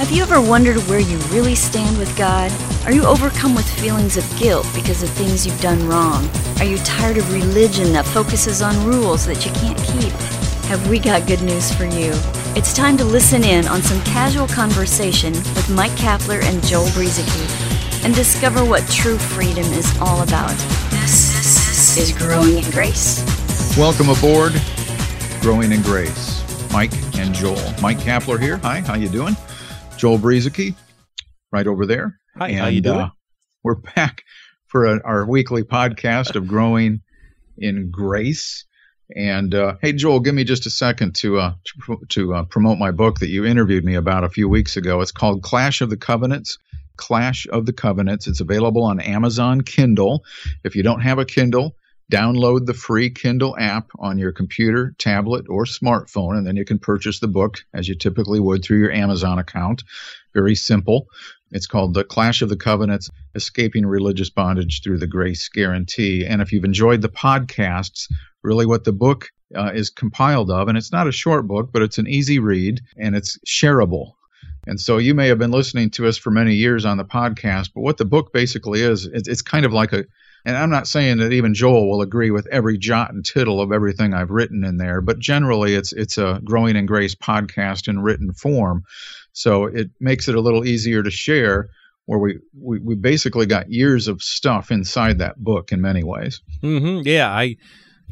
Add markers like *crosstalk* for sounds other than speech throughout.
Have you ever wondered where you really stand with God? Are you overcome with feelings of guilt because of things you've done wrong? Are you tired of religion that focuses on rules that you can't keep? Have we got good news for you? It's time to listen in on some casual conversation with Mike Kapler and Joel Brueseke and discover what true freedom is all about. This is Growing in Grace. Welcome aboard, Growing in Grace. Mike and Joel. Mike Kapler here. Hi, how you doing? Joel Brueseke, right over there. Hi, and, how you doing? Uh, we're back for a, our weekly podcast of Growing in Grace. And uh, hey, Joel, give me just a second to uh, to, to uh, promote my book that you interviewed me about a few weeks ago. It's called Clash of the Covenants. Clash of the Covenants. It's available on Amazon Kindle. If you don't have a Kindle, download the free Kindle app on your computer, tablet, or smartphone, and then you can purchase the book as you typically would through your Amazon account. Very simple. It's called The Clash of the Covenants Escaping Religious Bondage Through the Grace Guarantee. And if you've enjoyed the podcasts, really what the book uh, is compiled of, and it's not a short book, but it's an easy read and it's shareable. And so you may have been listening to us for many years on the podcast, but what the book basically is, it's, it's kind of like a and I'm not saying that even Joel will agree with every jot and tittle of everything I've written in there, but generally it's it's a growing in grace podcast in written form. So it makes it a little easier to share where we, we, we basically got years of stuff inside that book in many ways. Mm-hmm. Yeah, I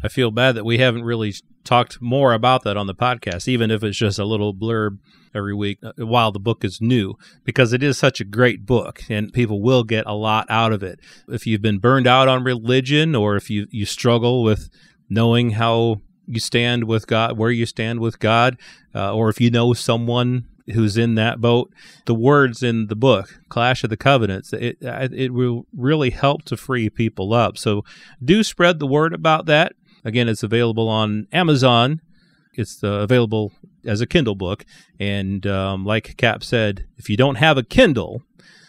I feel bad that we haven't really talked more about that on the podcast, even if it's just a little blurb every week uh, while the book is new, because it is such a great book and people will get a lot out of it. If you've been burned out on religion or if you, you struggle with knowing how you stand with God, where you stand with God, uh, or if you know someone who's in that boat. The words in the book, Clash of the Covenants, it it will really help to free people up. So do spread the word about that. Again, it's available on Amazon. It's uh, available as a Kindle book. And um, like Cap said, if you don't have a Kindle,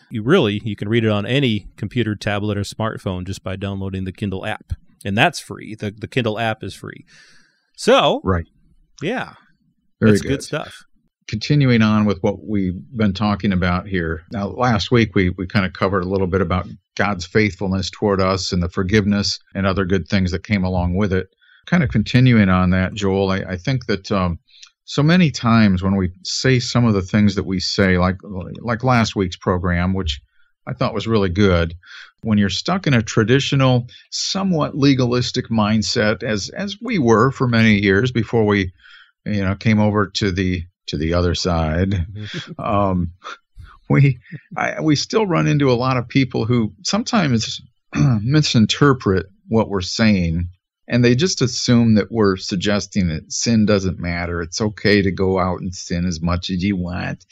you really you can read it on any computer, tablet, or smartphone just by downloading the Kindle app, and that's free. the The Kindle app is free. So, right, yeah, very that's good. good stuff continuing on with what we've been talking about here. Now, last week we, we kind of covered a little bit about God's faithfulness toward us and the forgiveness and other good things that came along with it. Kind of continuing on that, Joel, I, I think that um, so many times when we say some of the things that we say, like like last week's program, which I thought was really good, when you're stuck in a traditional, somewhat legalistic mindset, as as we were for many years before we, you know, came over to the to the other side. Mm-hmm. *laughs* um, we I, we still run into a lot of people who sometimes *clears throat* misinterpret what we're saying and they just assume that we're suggesting that sin doesn't matter. It's okay to go out and sin as much as you want.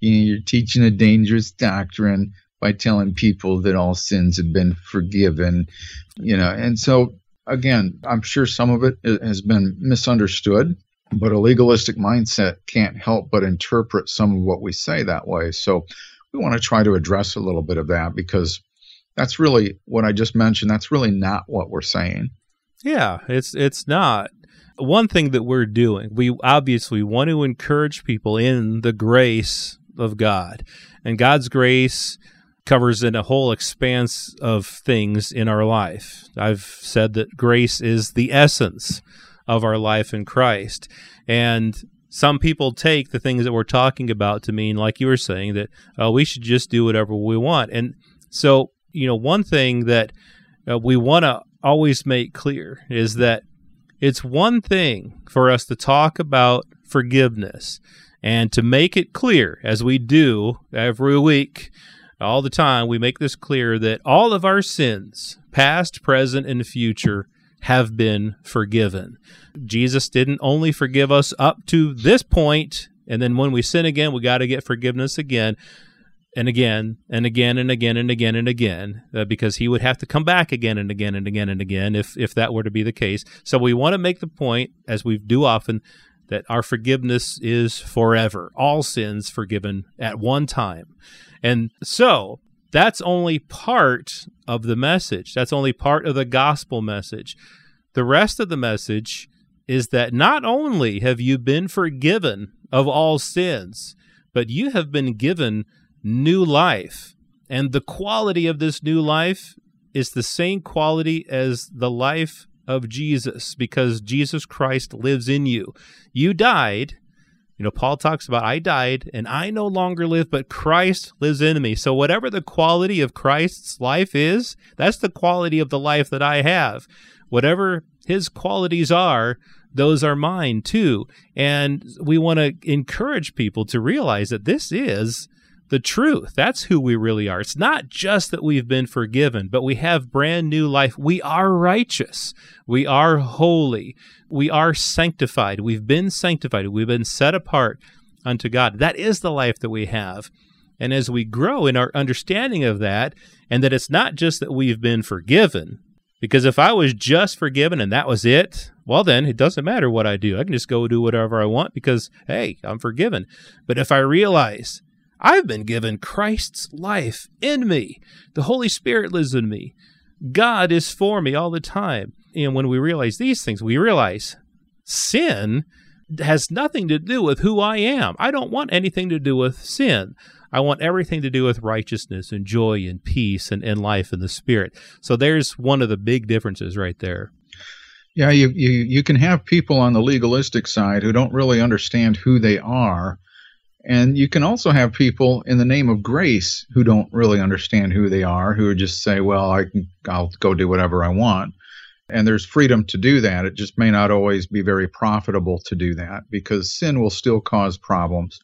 You know, you're teaching a dangerous doctrine by telling people that all sins have been forgiven, you know. And so again, I'm sure some of it has been misunderstood but a legalistic mindset can't help but interpret some of what we say that way. So we want to try to address a little bit of that because that's really what I just mentioned. That's really not what we're saying. Yeah, it's it's not. One thing that we're doing, we obviously want to encourage people in the grace of God. And God's grace covers in a whole expanse of things in our life. I've said that grace is the essence of our life in Christ. And some people take the things that we're talking about to mean, like you were saying, that uh, we should just do whatever we want. And so, you know, one thing that uh, we want to always make clear is that it's one thing for us to talk about forgiveness and to make it clear, as we do every week, all the time, we make this clear that all of our sins, past, present, and future, have been forgiven. Jesus didn't only forgive us up to this point, and then when we sin again, we got to get forgiveness again and again and again and again and again and again uh, because he would have to come back again and again and again and again if if that were to be the case. So we want to make the point as we do often that our forgiveness is forever. All sins forgiven at one time. And so that's only part of the message. That's only part of the gospel message. The rest of the message is that not only have you been forgiven of all sins, but you have been given new life. And the quality of this new life is the same quality as the life of Jesus because Jesus Christ lives in you. You died. You know, Paul talks about, I died and I no longer live, but Christ lives in me. So, whatever the quality of Christ's life is, that's the quality of the life that I have. Whatever his qualities are, those are mine too. And we want to encourage people to realize that this is the truth. That's who we really are. It's not just that we've been forgiven, but we have brand new life. We are righteous. We are holy. We are sanctified. We've been sanctified. We've been set apart unto God. That is the life that we have. And as we grow in our understanding of that, and that it's not just that we've been forgiven, because if I was just forgiven and that was it, well, then it doesn't matter what I do. I can just go do whatever I want because, hey, I'm forgiven. But if I realize I've been given Christ's life in me. The Holy Spirit lives in me. God is for me all the time. And when we realize these things, we realize sin has nothing to do with who I am. I don't want anything to do with sin. I want everything to do with righteousness and joy and peace and, and life in the Spirit. So there's one of the big differences right there. Yeah, you, you, you can have people on the legalistic side who don't really understand who they are and you can also have people in the name of grace who don't really understand who they are, who just say, well, I can, I'll go do whatever I want. And there's freedom to do that. It just may not always be very profitable to do that because sin will still cause problems.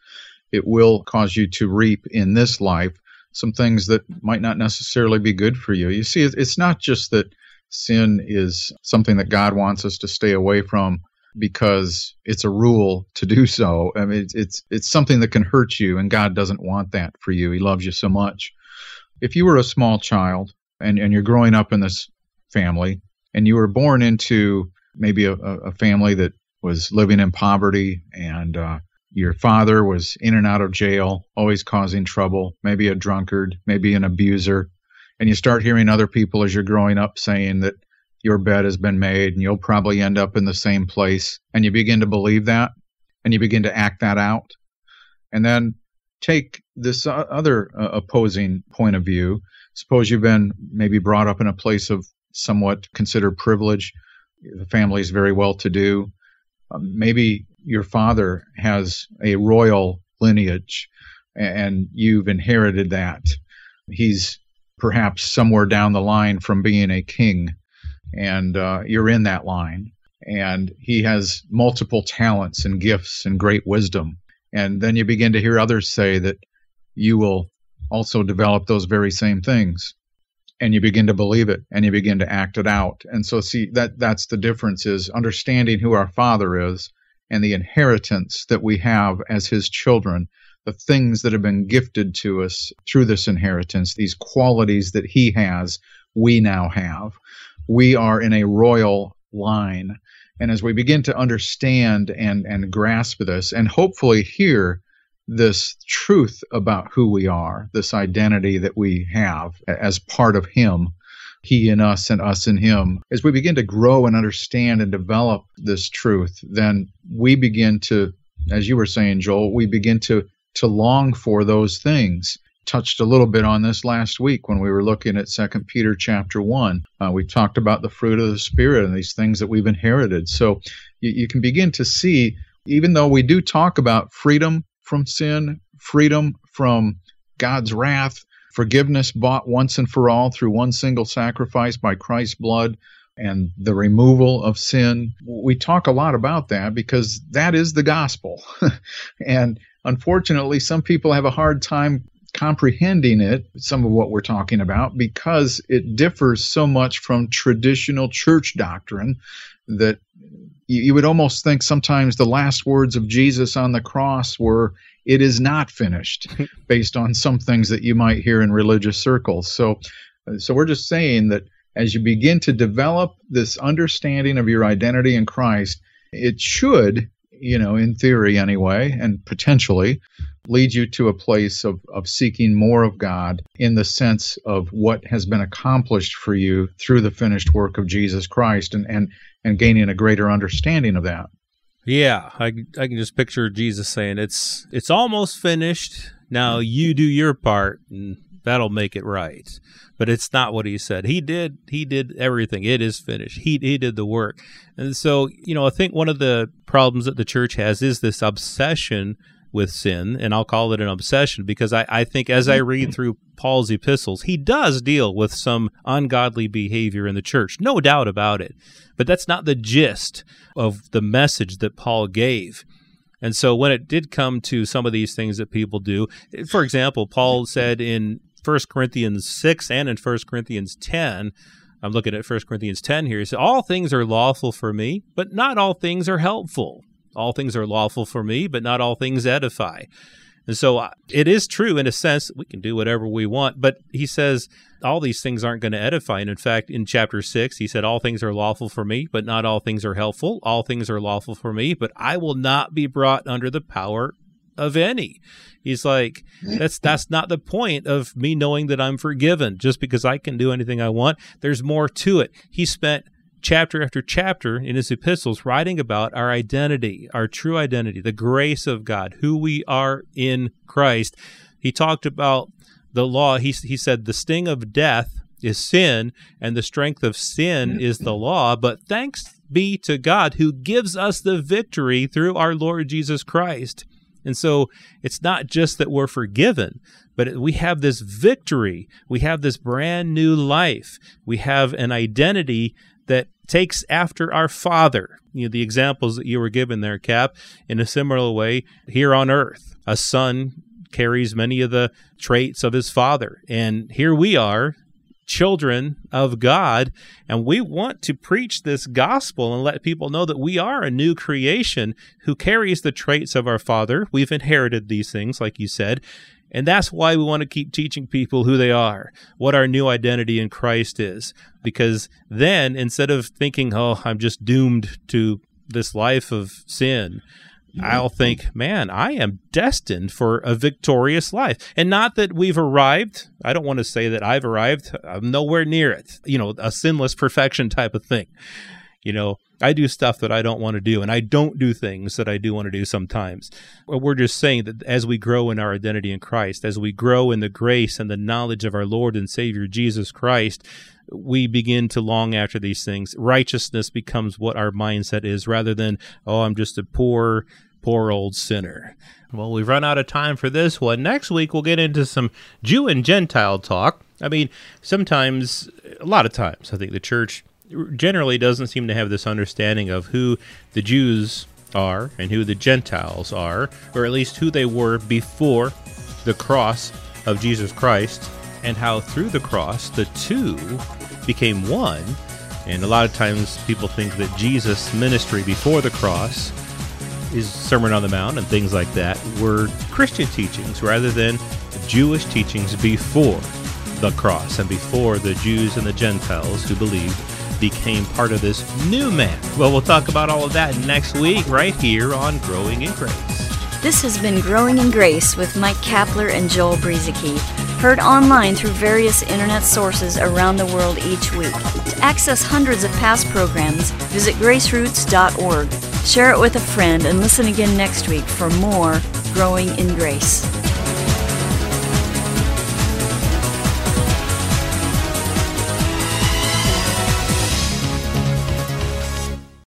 It will cause you to reap in this life some things that might not necessarily be good for you. You see, it's not just that sin is something that God wants us to stay away from because it's a rule to do so. I mean, it's, it's it's something that can hurt you, and God doesn't want that for you. He loves you so much. If you were a small child and and you're growing up in this family, and you were born into maybe a, a family that was living in poverty, and uh, your father was in and out of jail, always causing trouble, maybe a drunkard, maybe an abuser, and you start hearing other people as you're growing up saying that your bed has been made and you'll probably end up in the same place. And you begin to believe that and you begin to act that out. And then take this other uh, opposing point of view. Suppose you've been maybe brought up in a place of somewhat considered privilege. The family is very well to do. Um, maybe your father has a royal lineage and you've inherited that. He's perhaps somewhere down the line from being a king and uh, you're in that line. And he has multiple talents and gifts and great wisdom. And then you begin to hear others say that you will also develop those very same things. And you begin to believe it and you begin to act it out. And so see that that's the difference is understanding who our father is and the inheritance that we have as his children, the things that have been gifted to us through this inheritance, these qualities that he has, we now have we are in a royal line. And as we begin to understand and, and grasp this, and hopefully hear this truth about who we are, this identity that we have as part of Him, He in us and us in Him, as we begin to grow and understand and develop this truth, then we begin to, as you were saying, Joel, we begin to to long for those things touched a little bit on this last week when we were looking at Second Peter chapter one. Uh, we talked about the fruit of the Spirit and these things that we've inherited. So you, you can begin to see, even though we do talk about freedom from sin, freedom from God's wrath, forgiveness bought once and for all through one single sacrifice by Christ's blood, and the removal of sin. We talk a lot about that because that is the gospel. *laughs* and unfortunately, some people have a hard time comprehending it, some of what we're talking about, because it differs so much from traditional church doctrine that you, would almost think sometimes the last words of Jesus on the cross were, It is not finished, *laughs* based on some things that you might hear in religious circles. So, uh, so we're just saying that as you begin to develop this understanding of your identity in Christ, it should you know, in theory anyway, and potentially lead you to a place of, of seeking more of God in the sense of what has been accomplished for you through the finished work of Jesus Christ and, and, and gaining a greater understanding of that. Yeah, I, I can just picture Jesus saying, "It's it's almost finished. Now mm-hmm. you do your part, and that'll make it right." But it's not what he said. He did he did everything. It is finished. He he did the work. And so, you know, I think one of the problems that the church has is this obsession with sin, and I'll call it an obsession because I, I think as I read through Paul's epistles, he does deal with some ungodly behavior in the church, no doubt about it. But that's not the gist of the message that Paul gave. And so when it did come to some of these things that people do, for example, Paul said in 1 Corinthians 6 and in 1 Corinthians 10, I'm looking at 1 Corinthians 10 here. He said, All things are lawful for me, but not all things are helpful. All things are lawful for me, but not all things edify. And so uh, it is true in a sense, we can do whatever we want, but he says all these things aren't going to edify. And in fact, in chapter six, he said, All things are lawful for me, but not all things are helpful. All things are lawful for me, but I will not be brought under the power of any. He's like, that's that's not the point of me knowing that I'm forgiven just because I can do anything I want. There's more to it. He spent chapter after chapter in his epistles writing about our identity, our true identity, the grace of God, who we are in Christ. He talked about the law. He, he said, the sting of death is sin, and the strength of sin is the law. But thanks be to God who gives us the victory through our Lord Jesus Christ. And so it's not just that we're forgiven, but we have this victory. We have this brand new life. We have an identity that takes after our Father. You know, the examples that you were given there, Cap, in a similar way, here on earth, a son carries many of the traits of his father. And here we are, children of God, and we want to preach this gospel and let people know that we are a new creation who carries the traits of our Father. We've inherited these things, like you said, and that's why we want to keep teaching people who they are, what our new identity in Christ is. Because then, instead of thinking, oh, I'm just doomed to this life of sin, Mm-hmm. I'll think, man, I am destined for a victorious life. And not that we've arrived. I don't want to say that I've arrived. I'm nowhere near it. You know, a sinless perfection type of thing. You know, I do stuff that I don't want to do, and I don't do things that I do want to do sometimes. We're just saying that as we grow in our identity in Christ, as we grow in the grace and the knowledge of our Lord and Savior Jesus Christ, we begin to long after these things. Righteousness becomes what our mindset is rather than, oh, I'm just a poor, poor old sinner. Well, we've run out of time for this one. Next week, we'll get into some Jew and Gentile talk. I mean, sometimes, a lot of times, I think the church generally doesn't seem to have this understanding of who the Jews are and who the Gentiles are, or at least who they were before the cross of Jesus Christ, and how through the cross the two became one. And a lot of times people think that Jesus' ministry before the cross, his Sermon on the Mount, and things like that were Christian teachings rather than Jewish teachings before the cross and before the Jews and the Gentiles who believed became part of this new man. Well, we'll talk about all of that next week, right here on Growing in Grace. This has been Growing in Grace with Mike Kapler and Joel Brueseke, heard online through various internet sources around the world each week. To access hundreds of past programs, visit graceroots.org. Share it with a friend and listen again next week for more Growing in Grace.